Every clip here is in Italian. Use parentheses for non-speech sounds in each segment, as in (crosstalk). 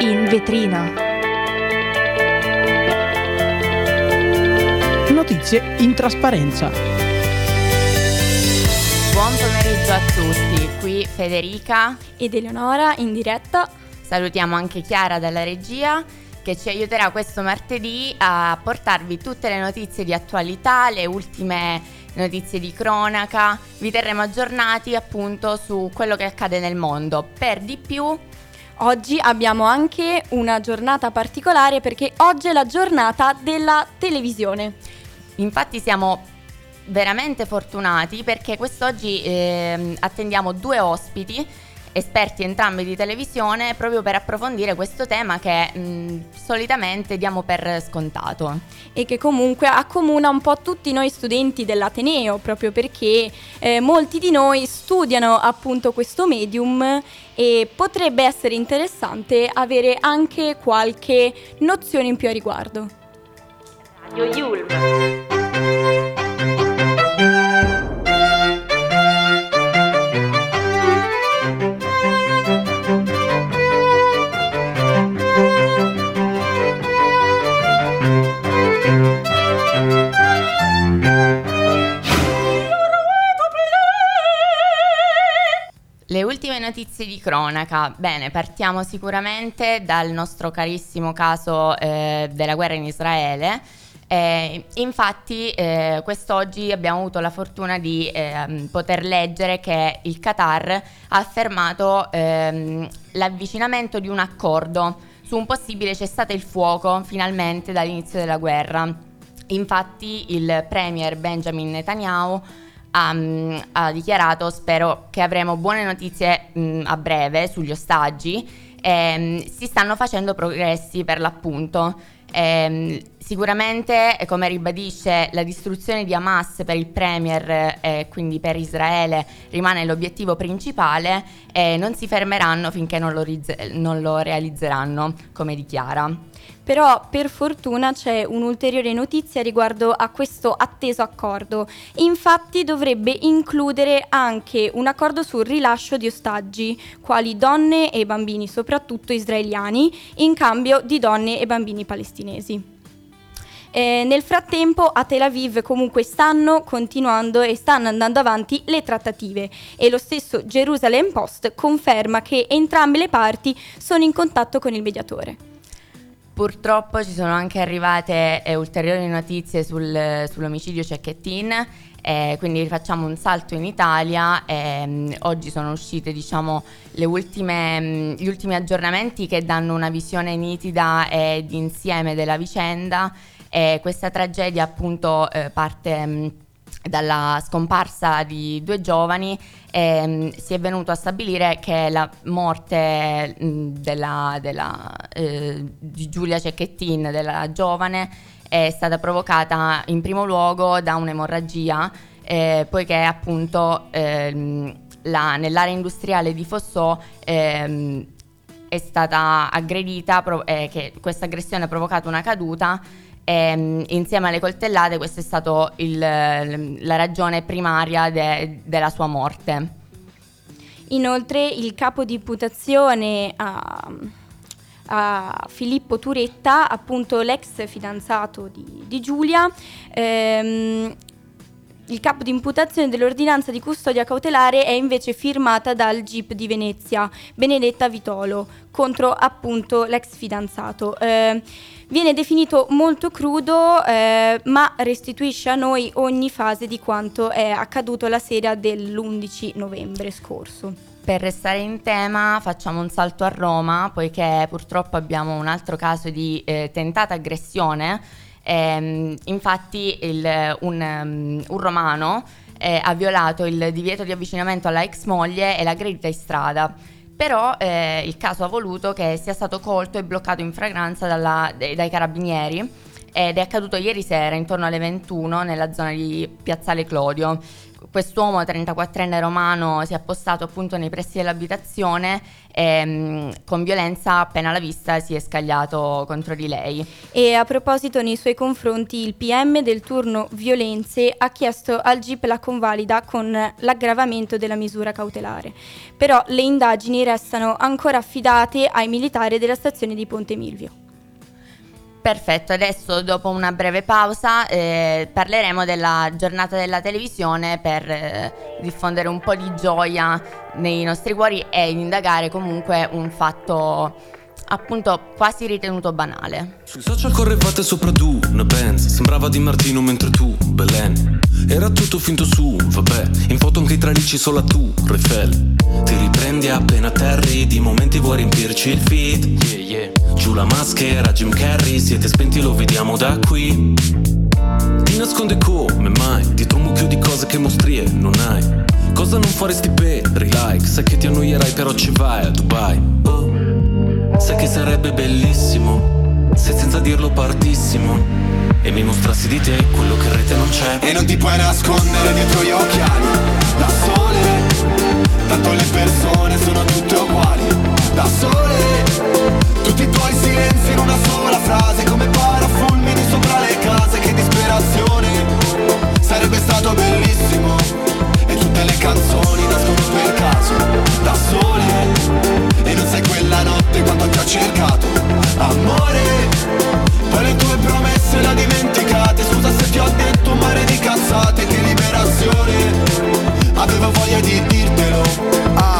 In vetrina. Notizie in trasparenza. Buon pomeriggio a tutti, qui Federica ed Eleonora in diretta. Salutiamo anche Chiara dalla regia che ci aiuterà questo martedì a portarvi tutte le notizie di attualità, le ultime notizie di cronaca. Vi terremo aggiornati appunto su quello che accade nel mondo. Per di più Oggi abbiamo anche una giornata particolare perché oggi è la giornata della televisione. Infatti siamo veramente fortunati perché quest'oggi eh, attendiamo due ospiti esperti entrambi di televisione proprio per approfondire questo tema che mh, solitamente diamo per scontato. E che comunque accomuna un po' tutti noi studenti dell'Ateneo, proprio perché eh, molti di noi studiano appunto questo medium e potrebbe essere interessante avere anche qualche nozione in più a riguardo. Radio Yulm. Le ultime notizie di cronaca. Bene, partiamo sicuramente dal nostro carissimo caso eh, della guerra in Israele. Eh, infatti eh, quest'oggi abbiamo avuto la fortuna di eh, poter leggere che il Qatar ha affermato ehm, l'avvicinamento di un accordo su un possibile cessate il fuoco finalmente dall'inizio della guerra. Infatti il premier Benjamin Netanyahu ha, ha dichiarato spero che avremo buone notizie mh, a breve sugli ostaggi. Eh, si stanno facendo progressi per l'appunto. Eh, sicuramente, come ribadisce, la distruzione di Hamas per il Premier e eh, quindi per Israele rimane l'obiettivo principale e non si fermeranno finché non lo, riz- non lo realizzeranno, come dichiara. Però per fortuna c'è un'ulteriore notizia riguardo a questo atteso accordo. Infatti dovrebbe includere anche un accordo sul rilascio di ostaggi, quali donne e bambini, soprattutto israeliani, in cambio di donne e bambini palestinesi. Eh, nel frattempo a Tel Aviv comunque stanno continuando e stanno andando avanti le trattative e lo stesso Jerusalem Post conferma che entrambe le parti sono in contatto con il mediatore. Purtroppo ci sono anche arrivate eh, ulteriori notizie sul, sull'omicidio Cecchettin, eh, quindi rifacciamo un salto in Italia. Eh, oggi sono uscite diciamo, ultime, mm, gli ultimi aggiornamenti che danno una visione nitida e d'insieme della vicenda. questa tragedia appunto eh, parte... Mh, mm, dalla scomparsa di due giovani ehm, si è venuto a stabilire che la morte mh, della, della, eh, di Giulia Cecchettin, della giovane, è stata provocata in primo luogo da un'emorragia, eh, poiché appunto ehm, la, nell'area industriale di Fossò ehm, è stata aggredita, pro- eh, che questa aggressione ha provocato una caduta e, ehm, insieme alle coltellate questa è stata la ragione primaria de, della sua morte. Inoltre il capo di imputazione a, a Filippo Turetta, appunto l'ex fidanzato di, di Giulia, ehm, il capo di imputazione dell'ordinanza di custodia cautelare è invece firmata dal GIP di Venezia, Benedetta Vitolo, contro appunto l'ex fidanzato. Eh, Viene definito molto crudo, eh, ma restituisce a noi ogni fase di quanto è accaduto la sera dell'11 novembre scorso. Per restare in tema facciamo un salto a Roma, poiché purtroppo abbiamo un altro caso di eh, tentata aggressione. Eh, infatti il, un, um, un, romano eh, ha violato il divieto di avvicinamento alla ex moglie e l'ha aggredita in strada. Però eh, il caso ha voluto che sia stato colto e bloccato in fragranza dalla, dai carabinieri ed è accaduto ieri sera intorno alle 21 nella zona di Piazzale Clodio. quest'uomo 34enne romano si è appostato appunto nei pressi dell'abitazione e mh, con violenza appena alla vista si è scagliato contro di lei. E a proposito nei suoi confronti il PM del turno violenze ha chiesto al GIP la convalida con l'aggravamento della misura cautelare. Però le indagini restano ancora affidate ai militari della stazione di Ponte Milvio. Perfetto, adesso dopo una breve pausa eh, parleremo della giornata della televisione per eh, diffondere un po' di gioia nei nostri cuori e indagare comunque un fatto appunto quasi ritenuto banale. Sui social correvate sopra tu, una Benz, sembrava di Martino mentre tu, Belen. Era tutto finto su, vabbè, in foto anche i tralicci solo tu, Refel. Ti riprendi appena terri, di momenti vuoi riempirci il feed, yeah yeah. Giù la maschera, Jim Carrey, siete spenti, lo vediamo da qui. Ti nasconde come mai, dietro un mucchio di cose che mostrie non hai. Cosa non faresti per like, sai che ti annoierai però ci vai a Dubai. Oh, sai che sarebbe bellissimo, se senza dirlo partissimo. E mi mostrassi di te quello che in rete non c'è. E non ti puoi nascondere dietro gli occhiali. Da sole Tanto le persone sono tutte uguali. Da sole Tutti i tuoi silenzi in una sola frase. Come parafulmini sopra le case Che disperazione. Sarebbe stato bellissimo. E tutte le canzoni nascono per caso. Da sole Quella notte quanto ti ho cercato. Amore poi le tue promesse la dimenticate. Scusa se ti ho detto un mare di cazzate Che liberazione. Avevo voglia di dirtelo. Ah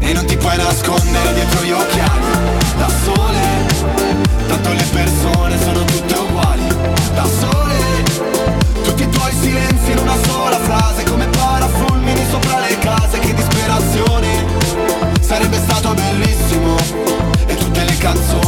E non ti puoi nascondere dietro gli occhiali. Da sole Tanto le persone sono tutte uguali. Da sole Tutti i tuoi silenzi in una sola frase. Come parafulmini sopra le case Che disperazione. Sarebbe stato bellissimo. E tutte le canzoni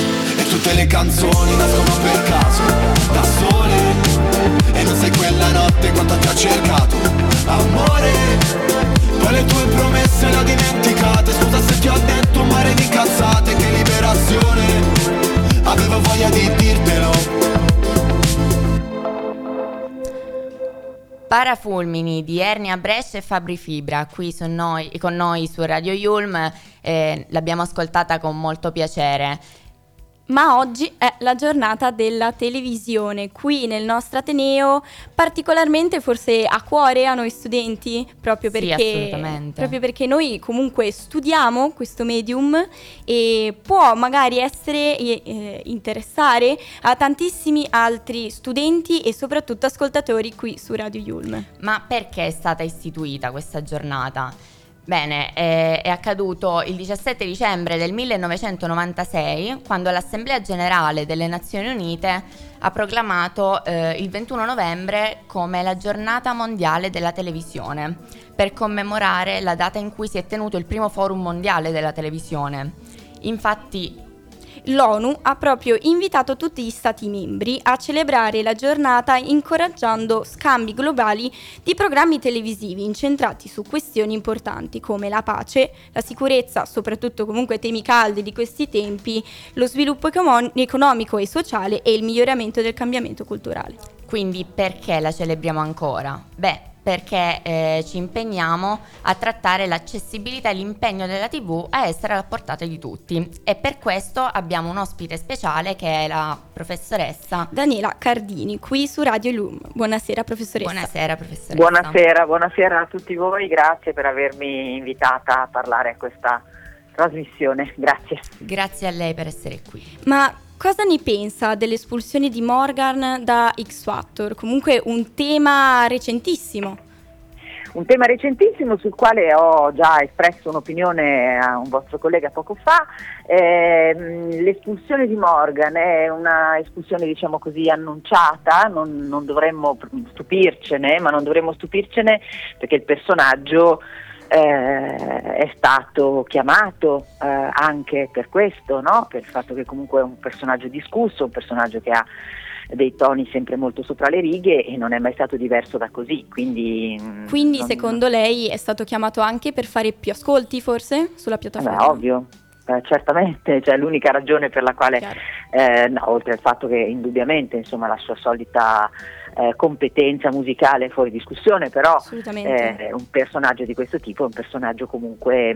tutte le canzoni nascono per caso Da sole. E non sai quella notte quanto ti ho cercato. Amore Poi le tue promesse le ho dimenticate. Scusa se ti ho detto un mare di cazzate Che liberazione. Avevo voglia di dirtelo. Parafulmini di Ernia Brescia e Fabri Fibra qui noi, con noi su Radio Yulm, eh, l'abbiamo ascoltata con molto piacere. Ma oggi è la giornata della televisione qui nel nostro Ateneo, particolarmente forse a cuore a noi studenti, proprio perché, sì, proprio perché noi comunque studiamo questo medium e può magari essere eh, interessare a tantissimi altri studenti e soprattutto ascoltatori qui su Radio Yulm. Ma perché è stata istituita questa giornata? Bene, è, è, accaduto il 17 dicembre del 1996 quando l'Assemblea Generale delle Nazioni Unite ha proclamato eh, il 21 novembre come la giornata mondiale della televisione per commemorare la data in cui si è tenuto il primo forum mondiale della televisione. Infatti l'ONU ha proprio invitato tutti gli Stati membri a celebrare la giornata incoraggiando scambi globali di programmi televisivi incentrati su questioni importanti come la pace, la sicurezza, soprattutto comunque temi caldi di questi tempi, lo sviluppo economico e sociale e il miglioramento del cambiamento culturale. Quindi perché la celebriamo ancora? Beh, perché eh, ci impegniamo a trattare l'accessibilità e l'impegno della TV a essere alla portata di tutti e per questo abbiamo un ospite speciale che è la professoressa Daniela Cardini qui su Radio Loom. Buonasera professoressa. Buonasera professoressa. Buonasera, buonasera a tutti voi, grazie per avermi invitata a parlare a questa trasmissione, grazie. Grazie a lei per essere qui. Ma Cosa ne pensa dell'espulsione di Morgan da X Factor? Comunque un tema recentissimo. Un tema recentissimo sul quale ho già espresso un'opinione a un vostro collega poco fa. Eh, l'espulsione di Morgan è una espulsione, diciamo così, annunciata, non, non dovremmo stupircene, ma non dovremmo stupircene perché il personaggio eh, è stato chiamato eh, anche per questo, no? per il fatto che comunque è un personaggio discusso, un personaggio che ha dei toni sempre molto sopra le righe e non è mai stato diverso da così. Quindi, mm, quindi non... secondo lei è stato chiamato anche per fare più ascolti forse sulla piattaforma? Beh, ovvio, eh, certamente, cioè, l'unica ragione per la quale, eh, no, oltre al fatto che indubbiamente insomma, la sua solita eh, competenza musicale fuori discussione, però eh, un personaggio di questo tipo è un personaggio comunque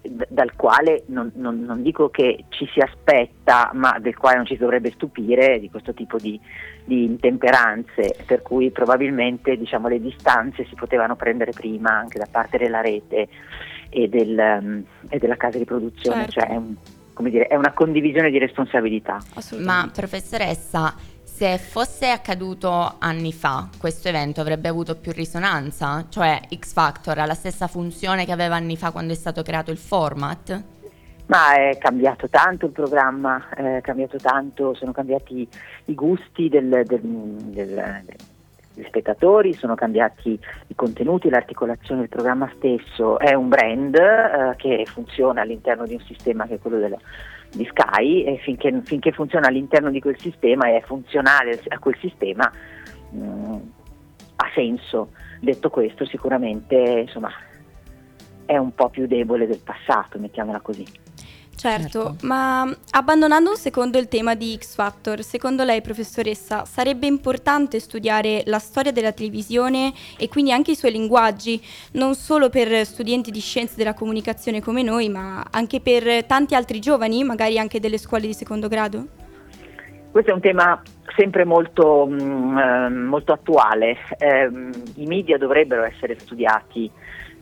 d- dal quale non, non, non, dico che ci si aspetta, ma del quale non ci si dovrebbe stupire di questo tipo di, di intemperanze, per cui probabilmente diciamo, le distanze si potevano prendere prima anche da parte della rete e, del, um, e della casa di produzione, certo. cioè è, un, dire, è una condivisione di responsabilità. Ma professoressa, se fosse accaduto anni fa, questo evento avrebbe avuto più risonanza? Cioè X Factor ha la stessa funzione che aveva anni fa quando è stato creato il format? Ma è cambiato tanto il programma, è cambiato tanto, sono cambiati i gusti del, del, del, degli spettatori, sono cambiati i contenuti, l'articolazione del programma stesso, è un brand eh, che funziona all'interno di un sistema che è quello della di Sky e finché, finché, funziona all'interno di quel sistema e è funzionale a quel sistema mh, mm, ha senso. Detto questo sicuramente insomma, è un po' più debole del passato, mettiamola così. Certo, certo, ma abbandonando un secondo il tema di X Factor, secondo lei professoressa sarebbe importante studiare la storia della televisione e quindi anche i suoi linguaggi, non solo per studenti di scienze della comunicazione come noi, ma anche per tanti altri giovani, magari anche delle scuole di secondo grado? Questo è un tema sempre molto, mh, mm, eh, molto attuale. Eh, I media dovrebbero essere studiati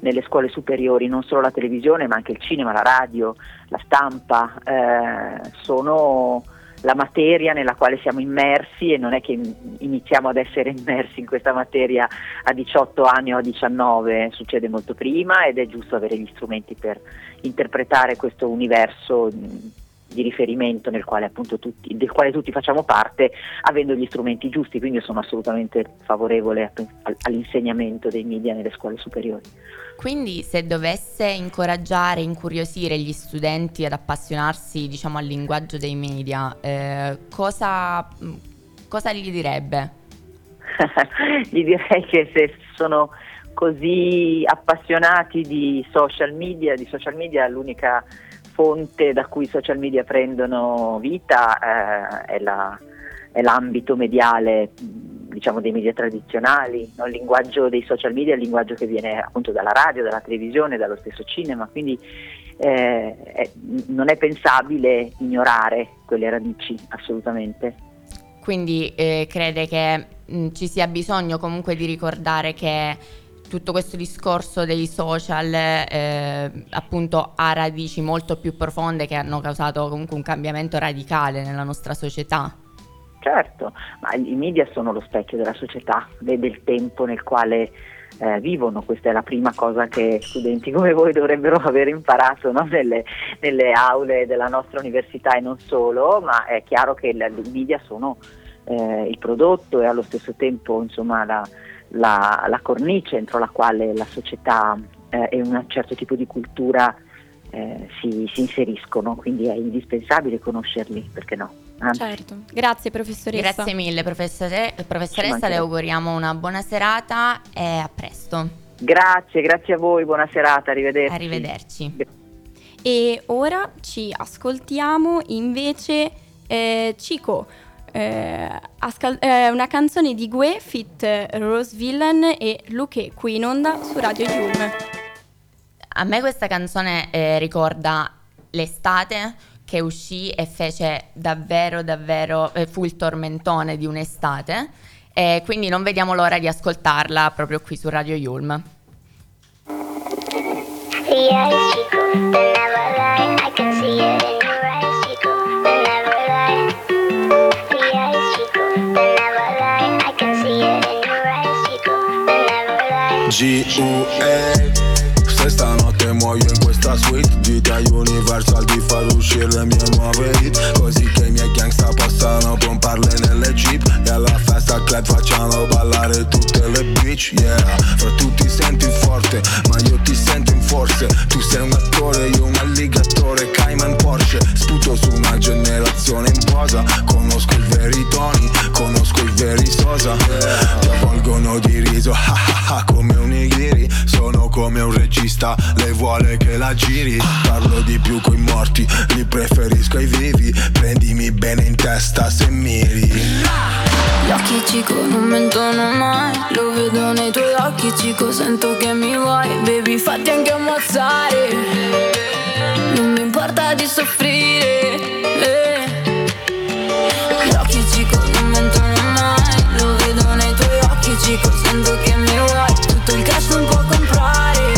nelle scuole superiori, non solo la televisione ma anche il cinema, la radio, la stampa, eh, sono la materia nella quale siamo immersi e non è che iniziamo ad essere immersi in questa materia a 18 anni o a 19, succede molto prima ed è giusto avere gli strumenti per interpretare questo universo di riferimento nel quale tutti, del quale tutti facciamo parte, avendo gli strumenti giusti, quindi io sono assolutamente favorevole all'insegnamento dei media nelle scuole superiori. Quindi se dovesse incoraggiare, incuriosire gli studenti ad appassionarsi diciamo, al linguaggio dei media, eh, cosa, cosa gli direbbe? (laughs) gli direi che se sono così appassionati di social media, di social media l'unica fonte da cui i social media prendono vita eh, è, la, è, l'ambito mediale diciamo, dei media tradizionali, no? il linguaggio dei social media è il linguaggio che viene appunto dalla radio, dalla televisione, dallo stesso cinema, quindi eh, è, non è pensabile ignorare quelle radici assolutamente. Quindi eh, crede che mh, ci sia bisogno comunque di ricordare che tutto questo discorso dei social eh, appunto ha radici molto più profonde che hanno causato comunque un cambiamento radicale nella nostra società. Certo, ma i media sono lo specchio della società e del tempo nel quale eh, vivono, questa è la prima cosa che studenti come voi dovrebbero aver imparato no? nelle, nelle, aule della nostra università e non solo, ma è chiaro che i media sono eh, il prodotto e allo stesso tempo insomma la, la, la cornice entro la quale la società eh, e un certo tipo di cultura eh, si, si, inseriscono, quindi è indispensabile conoscerli, perché no? Anzi. Certo, grazie professoressa. Grazie mille professore, professoressa, le auguriamo una buona serata e a presto. Grazie, grazie a voi, buona serata, arrivederci. Arrivederci. E ora ci ascoltiamo invece eh, Cico, eh, ascal- eh, una canzone di Gue fit Rose Villain e Luque qui in onda su Radio Yulm. A me questa canzone eh, ricorda l'estate che uscì e fece davvero, davvero, eh, fu il tormentone di un'estate. E quindi non vediamo l'ora di ascoltarla proprio qui su Radio Yulm. Yeah, G-U-E Se stanotte muoio in questa suite Dite a Universal di far uscire le mie nuove hit. Così che i miei gangsta possano pomparle nelle jeep. E alla festa club facciano ballare tutte le bitch Yeah, fra tutti senti forte Ma io ti sento in forze. Tu sei un attore, io un alligatore Cayman Porsche. Sputo su una generazione in posa Conosco i veri toni Conosco i veri sosa. Ti avvolgono di riso (laughs) Ha ha ha come un nigiri Sono come un regista Lei vuole che la giri. Parlo di più coi morti Li preferisco ai vivi. Prendimi bene in testa se miri. Gli occhi cico non mentono mai. Lo vedo nei tuoi occhi cico Sento che mi vuoi. Baby fatti anche ammazzare. Non mi importa di soffrire eh. Gli occhi cico non mentono mai. Lo vedo nei tuoi occhi cico Sento che mi vuoi Tutto il cash non può comprare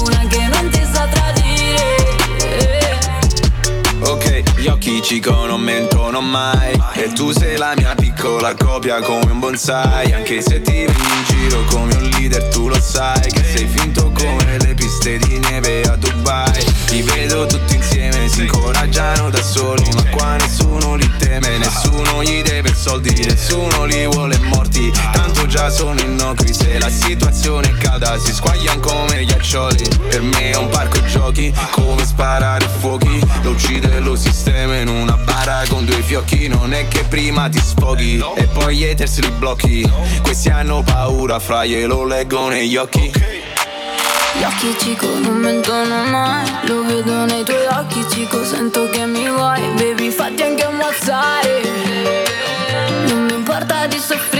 Una che non ti sa tradire. Ok, gli occhi cico non mentono mai. E tu sei la mia piccola copia come un bonsai. Anche se ti vedi in giro come un leader tu lo sai Che sei finto come le piste di neve a Dubai. Li vedo tutti insieme, si incoraggiano da soli Ma qua nessuno li teme, nessuno gli deve soldi Nessuno li vuole tanto già sono innocui Se la situazione calda si squagliano come ghiaccioli Per me è un parco giochi, come sparare fuochi. Lo uccide lo sistema in una bara con due fiocchi. Non è che prima ti sfoghi e poi gli haters li blocchi. Questi hanno paura, fra glielo leggo negli occhi. Gli occhi cico non mentono mai Lo vedo nei tuoi occhi cico Sento che mi vuoi Baby fatti anche ammazzare. Non mi importa di soffrire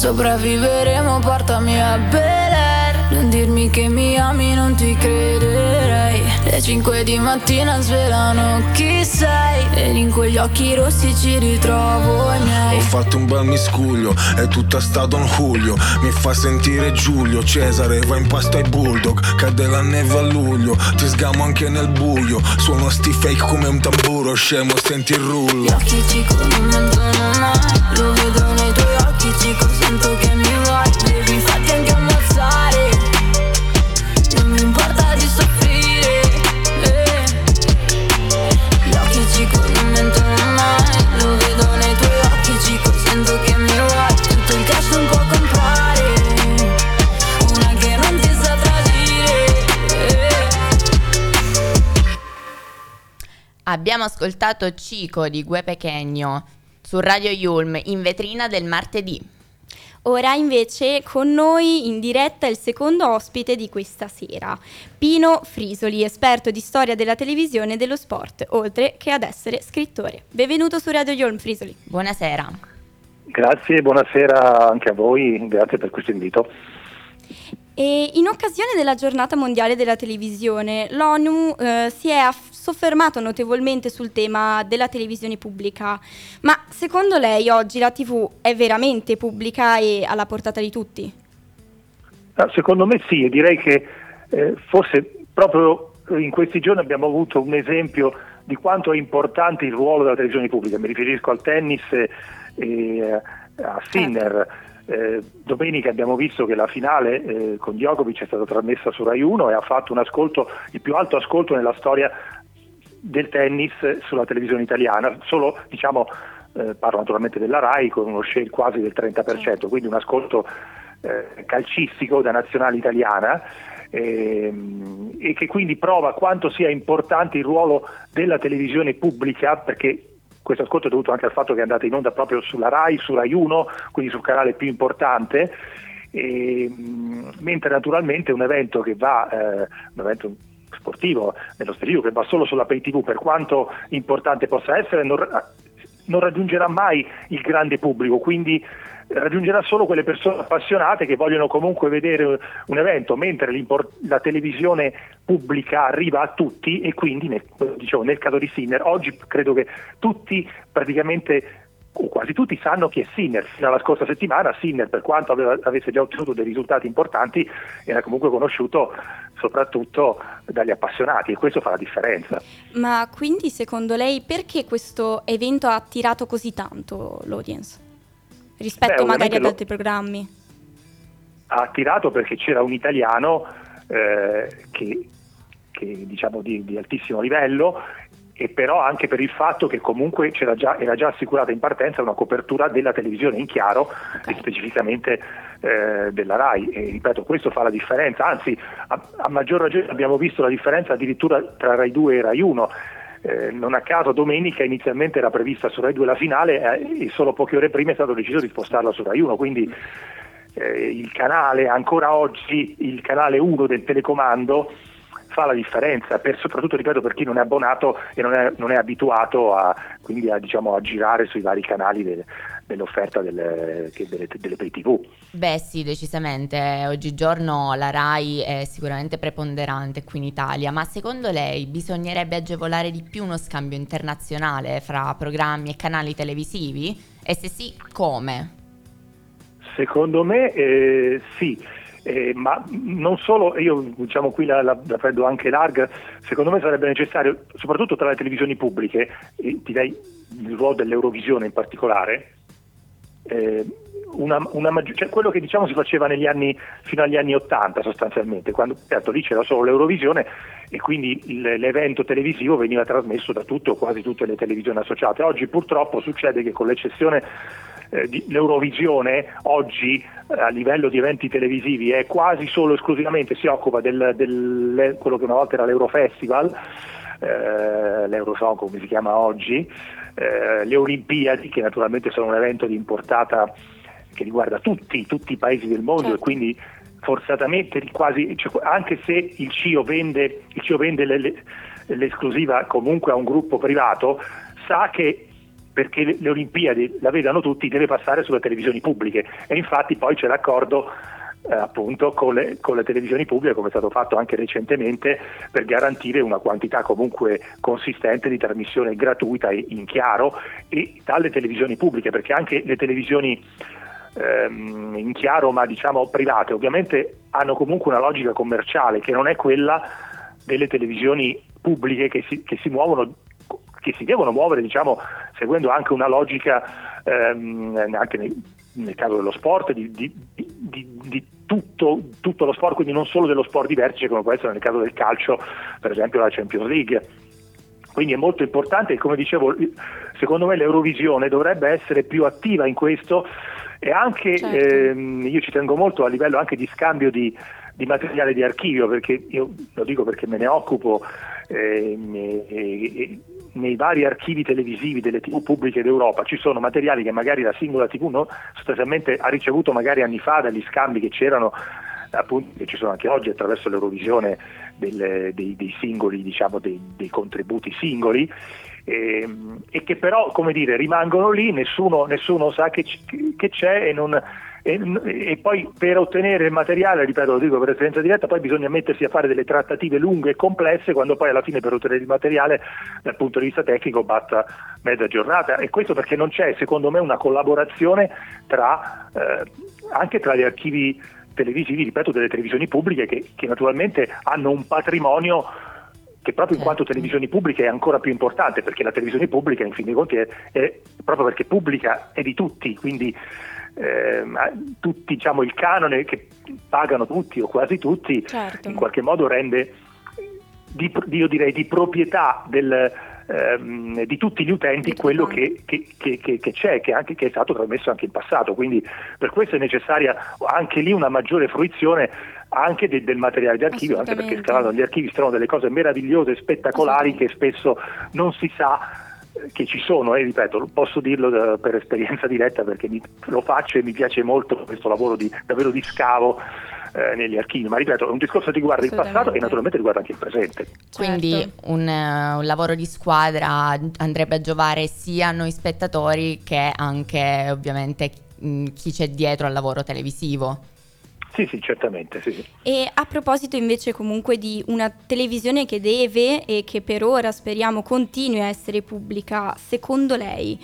sopravviveremo portami a Bel Air. Non dirmi che mi ami non ti crederei. Le 5 di mattina svelano chi sei. Ed in quegli occhi rossi ci ritrovo i Ho miei fatto un bel miscuglio, è tutta stato un Julio. Mi fa sentire Giulio, Cesare va in pasto ai bulldog. Cade la neve a luglio, ti sgamo anche nel buio. Suono sti fake come un tamburo, scemo senti il Gli rullo occhi cico non mentono mai Lo vedo nei cico Sento che mi vuoi Devi fatti anche ammazzare Non mi importa di soffrire eh. Gli occhi cico non mentono mai Lo vedo nei tuoi occhi cico Sento che mi vuoi Tutto il cash non può comprare Una che non ti sa tradire eh. Abbiamo ascoltato Cico di Gue Pechegno su Radio Yulm in vetrina del martedì. Ora invece con noi in diretta il secondo ospite di questa sera, Pino Frisoli, esperto di storia della televisione e dello sport, oltre che ad essere scrittore. Benvenuto su Radio Yolm Frisoli. Buonasera. Grazie, buonasera anche a voi, grazie per questo invito. E in occasione della giornata mondiale della televisione, l'ONU eh, si è aff- soffermato notevolmente sul tema della televisione pubblica. Ma secondo lei oggi la TV è veramente pubblica e alla portata di tutti? Ah, Secondo me sì, e direi che eh, forse proprio in questi giorni abbiamo avuto un esempio di quanto è importante il ruolo della televisione pubblica. Mi riferisco al tennis e eh, a Sinner. Eh, domenica abbiamo visto che la finale eh, con Djokovic è stata trasmessa su Rai 1 e ha fatto ascolto, il più alto ascolto nella storia del tennis sulla televisione italiana, solo diciamo, eh, parlo naturalmente della RAI con uno share quasi del 30%, quindi un ascolto eh, calcistico da nazionale italiana ehm, e che quindi prova quanto sia importante il ruolo della televisione pubblica perché questo ascolto è dovuto anche al fatto che è andata in onda proprio sulla RAI, su RAI 1, quindi sul canale più importante, e, mentre naturalmente un evento che va, eh, un evento sportivo nello periodo che va solo sulla pay tv per quanto importante possa essere non, non raggiungerà mai il grande pubblico quindi raggiungerà solo quelle persone appassionate che vogliono comunque vedere un evento, mentre la televisione pubblica arriva a tutti e quindi nel, dicevo, nel caso di Sinner oggi credo che tutti praticamente quasi tutti sanno chi è Sinner. Fino alla scorsa settimana Sinner, per quanto aveva, avesse già ottenuto dei risultati importanti, era comunque conosciuto soprattutto dagli appassionati e questo fa la differenza. Ma quindi secondo lei perché questo evento ha attirato così tanto l'audience? rispetto Beh, magari ad altri programmi? Ha attirato perché c'era un italiano eh, che, che diciamo di, di, altissimo livello e però anche per il fatto che comunque già, era già assicurata in partenza una copertura della televisione in chiaro okay. e specificamente eh, della RAI. E ripeto questo fa la differenza, anzi a, a maggior ragione abbiamo visto la differenza addirittura tra RAI 2 e RAI 1 eh, non a caso domenica inizialmente era prevista su Rai 2 la finale eh, e solo poche ore prima è stato deciso di spostarla su Rai 1, quindi eh, il canale, ancora oggi il canale 1 del telecomando fa la differenza, per, soprattutto ripeto per chi non è abbonato e non è, non è abituato a, quindi a, diciamo, a, girare sui vari canali del, dell'offerta delle, delle, delle pay tv. Beh sì, decisamente, oggigiorno la RAI è sicuramente preponderante qui in Italia, ma secondo lei bisognerebbe agevolare di più uno scambio internazionale fra programmi e canali televisivi? E se sì, come? Secondo me eh, sì eh, ma non solo, io diciamo qui la, la, la, prendo anche larga, secondo me sarebbe necessario, soprattutto tra le televisioni pubbliche, e direi il ruolo dell'Eurovisione in particolare, eh, una, una maggior, cioè quello che diciamo si faceva anni, fino agli anni 80 sostanzialmente, quando certo, lì c'era solo l'Eurovisione e quindi il, l'evento televisivo veniva trasmesso da tutto quasi tutte le televisioni associate. Oggi purtroppo succede che con l'eccezione eh, di, l'Eurovisione oggi eh, a livello di eventi televisivi è quasi solo esclusivamente si occupa del, del quello che una volta era l'Eurofestival, eh, l'Eurosong come si chiama oggi, eh, le Olimpiadi che naturalmente sono un evento di importata che riguarda tutti, tutti i paesi del mondo certo. e quindi forzatamente quasi, cioè, anche se il CIO vende, il CIO vende le, le, l'esclusiva comunque a un gruppo privato, sa che perché le, le Olimpiadi la vedano tutti deve passare sulle televisioni pubbliche. E infatti poi c'è l'accordo eh, appunto con le, con le, televisioni pubbliche come è stato fatto anche recentemente per garantire una quantità comunque consistente di trasmissione gratuita e in chiaro e dalle televisioni pubbliche perché anche le televisioni ehm, in chiaro ma diciamo private ovviamente hanno comunque una logica commerciale che non è quella delle televisioni pubbliche che si, che si muovono che si devono muovere diciamo, seguendo anche una logica ehm, anche nel, nel, caso dello sport di, di, di, di tutto, tutto, lo sport, quindi non solo dello sport di vertice come può essere nel caso del calcio, per esempio la Champions League. Quindi è molto importante e come dicevo, secondo me l'Eurovisione dovrebbe essere più attiva in questo e anche certo. ehm, io ci tengo molto a livello anche di scambio di, di materiale di archivio, perché io lo dico perché me ne occupo ehm, e, e, nei vari archivi televisivi delle tv pubbliche d'Europa ci sono materiali che magari la singola tv no, sostanzialmente ha ricevuto magari anni fa dagli scambi che c'erano appunto che ci sono anche oggi attraverso l'Eurovisione del, dei, dei, singoli, diciamo, dei, dei contributi singoli e, ehm, e, che però come dire, rimangono lì, nessuno, nessuno sa che, che c'è e non, e, e, poi per ottenere il materiale, ripeto, lo dico per esperienza diretta, poi bisogna mettersi a fare delle trattative lunghe e complesse quando poi alla fine per ottenere il materiale dal punto di vista tecnico batta mezza giornata. E questo perché non c'è secondo me una collaborazione tra, eh, anche tra gli archivi televisivi, ripeto, delle televisioni pubbliche che, che naturalmente hanno un patrimonio che proprio in quanto televisioni pubbliche è ancora più importante perché la televisione pubblica in fin dei conti è, è proprio perché pubblica è di tutti, quindi eh, tutti diciamo, il canone che pagano tutti o quasi tutti, certo. in qualche modo rende di, io direi di proprietà del, ehm, di tutti gli utenti quello che, che, che, che c'è, che, anche, che, è stato trasmesso anche in passato. Quindi per questo è necessaria anche lì una maggiore fruizione anche de, del materiale di archivio, anche perché scavando gli archivi si trovano delle cose meravigliose, spettacolari che spesso non si sa che ci sono, e eh, ripeto, posso dirlo per esperienza diretta perché mi, lo faccio e mi piace molto questo lavoro di, davvero di scavo eh, negli archivi, ma ripeto, è un discorso che riguarda il passato e naturalmente riguarda anche il presente. Quindi certo. un, uh, un, lavoro di squadra andrebbe a giovare sia a noi spettatori che anche ovviamente mh, chi c'è dietro al lavoro televisivo. Sì, sì, certamente. Sì. E a proposito invece comunque di una televisione che deve e che per ora speriamo continui a essere pubblica, secondo lei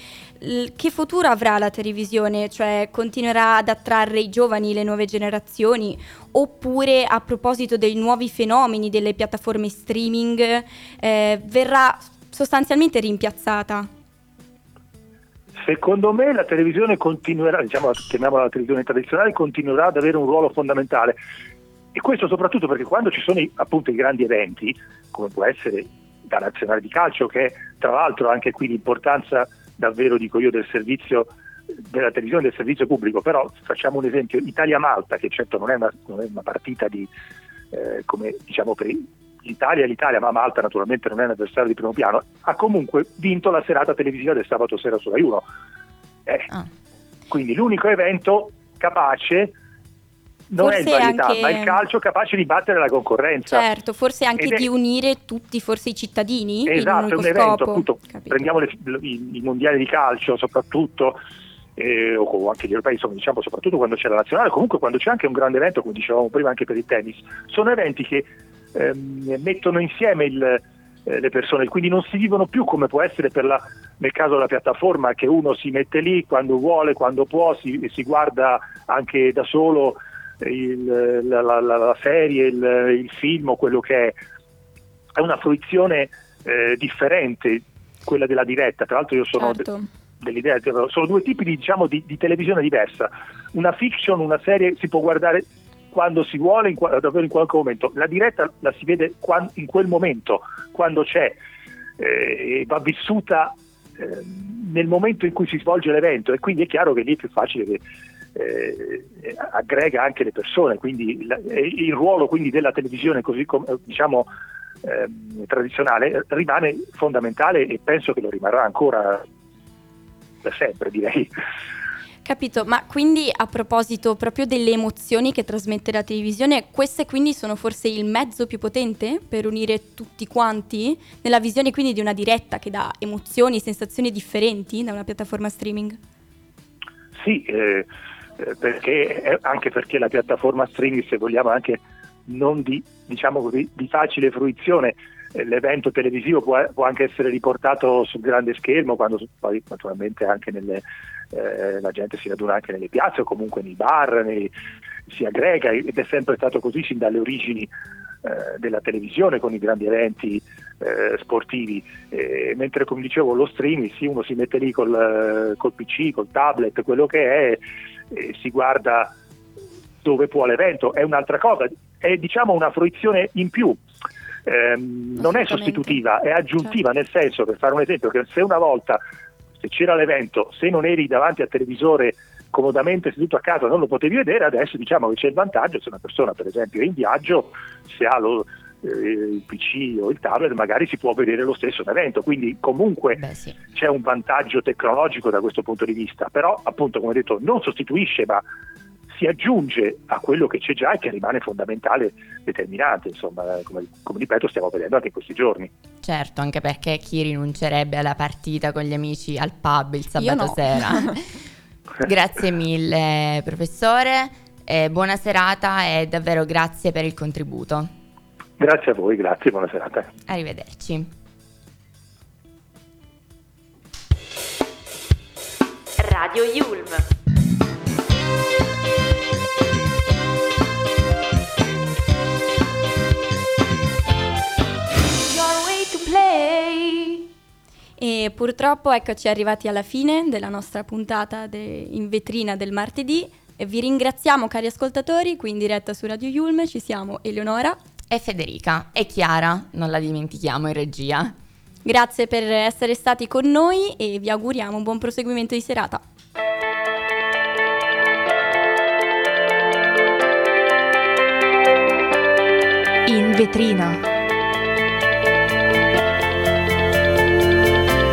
che futuro avrà la televisione? Cioè continuerà ad attrarre i giovani, le nuove generazioni? Oppure a proposito dei nuovi fenomeni delle piattaforme streaming eh, verrà sostanzialmente rimpiazzata? Secondo me la televisione continuerà, diciamo, chiamiamola la televisione tradizionale, continuerà ad avere un ruolo fondamentale. E questo soprattutto perché quando ci sono appunto i grandi eventi, come può essere la nazionale di calcio, che tra l'altro anche qui l'importanza davvero, dico io, del servizio della televisione del servizio pubblico, però facciamo un esempio, Italia-Malta, che certo non è una, non è una partita di, eh, come diciamo per l'Italia l'Italia, ma Malta naturalmente non è un avversario di primo piano, ha comunque vinto la serata televisiva del sabato sera su Rai 1. Eh, ah. Quindi l'unico evento capace non forse è il varietà, anche... ma il calcio capace di battere la concorrenza. Certo, forse anche Ed di è... unire tutti, forse i cittadini. Esatto, è un evento, appunto, Capito. prendiamo le, i, i, mondiali di calcio soprattutto, eh, o anche gli europei, insomma, diciamo soprattutto quando c'è la nazionale, comunque quando c'è anche un grande evento, come dicevamo prima anche per il tennis, sono eventi che ehm, mettono insieme il, eh, le persone, quindi non si vivono più come può essere la, nel caso della piattaforma che uno si mette lì quando vuole, quando può, si, si guarda anche da solo il, la, la, la, serie, il, il, film o quello che è. È una fruizione eh, differente, quella della diretta. Tra l'altro io sono certo. de, dell'idea, sono due tipi di, diciamo, di, di televisione diversa. Una fiction, una serie si può guardare quando si vuole, in, davvero in qualche momento. La diretta la si vede in quel momento, quando c'è, eh, va vissuta eh, nel momento in cui si svolge l'evento e quindi è chiaro che lì è più facile che eh, aggrega anche le persone, quindi la, il ruolo quindi della televisione così come diciamo eh, tradizionale rimane fondamentale e penso che lo rimarrà ancora da sempre direi. Capito, ma quindi a proposito proprio delle emozioni che trasmette la televisione, queste quindi sono forse il mezzo più potente per unire tutti quanti nella visione quindi di una diretta che dà emozioni, sensazioni differenti da una piattaforma streaming? Sì, eh, eh perché, eh, anche perché la piattaforma streaming, se vogliamo anche non di, diciamo così, di facile fruizione, l'evento televisivo può, può, anche essere riportato sul grande schermo, quando poi naturalmente anche nelle eh, la gente si raduna anche nelle piazze o comunque nei bar, nei, si aggrega ed è sempre stato così sin dalle origini eh, della televisione con i grandi eventi eh, sportivi, mentre come dicevo lo streaming, sì, uno si mette lì col, col PC, col tablet, quello che è, si guarda dove può l'evento, è un'altra cosa, è diciamo una fruizione in più. Eh, non è sostitutiva, è aggiuntiva, certo. nel senso, per fare un esempio, che se una volta se c'era l'evento, se non eri davanti al televisore comodamente seduto a casa non lo potevi vedere, adesso diciamo che c'è il vantaggio, se una persona per esempio è in viaggio, se ha lo, eh, il PC o il tablet magari si può vedere lo stesso evento, quindi comunque Beh, sì. c'è un vantaggio tecnologico da questo punto di vista, però appunto come detto non sostituisce ma si aggiunge a quello che c'è già e che rimane fondamentale, determinante, insomma, come, come, ripeto stiamo vedendo anche in questi giorni. Certo, anche perché chi rinuncerebbe alla partita con gli amici al pub il sabato no. sera? (laughs) grazie mille professore, eh, buona serata e davvero grazie per il contributo. Grazie a voi, grazie, buona serata. Arrivederci. Radio Yulm. E purtroppo eccoci arrivati alla fine della nostra puntata de- in vetrina del martedì. E vi ringraziamo cari ascoltatori, qui in diretta su Radio Yulm ci siamo Eleonora e Federica e Chiara, non la dimentichiamo in regia. Grazie per essere stati con noi e vi auguriamo un buon proseguimento di serata. In vetrina.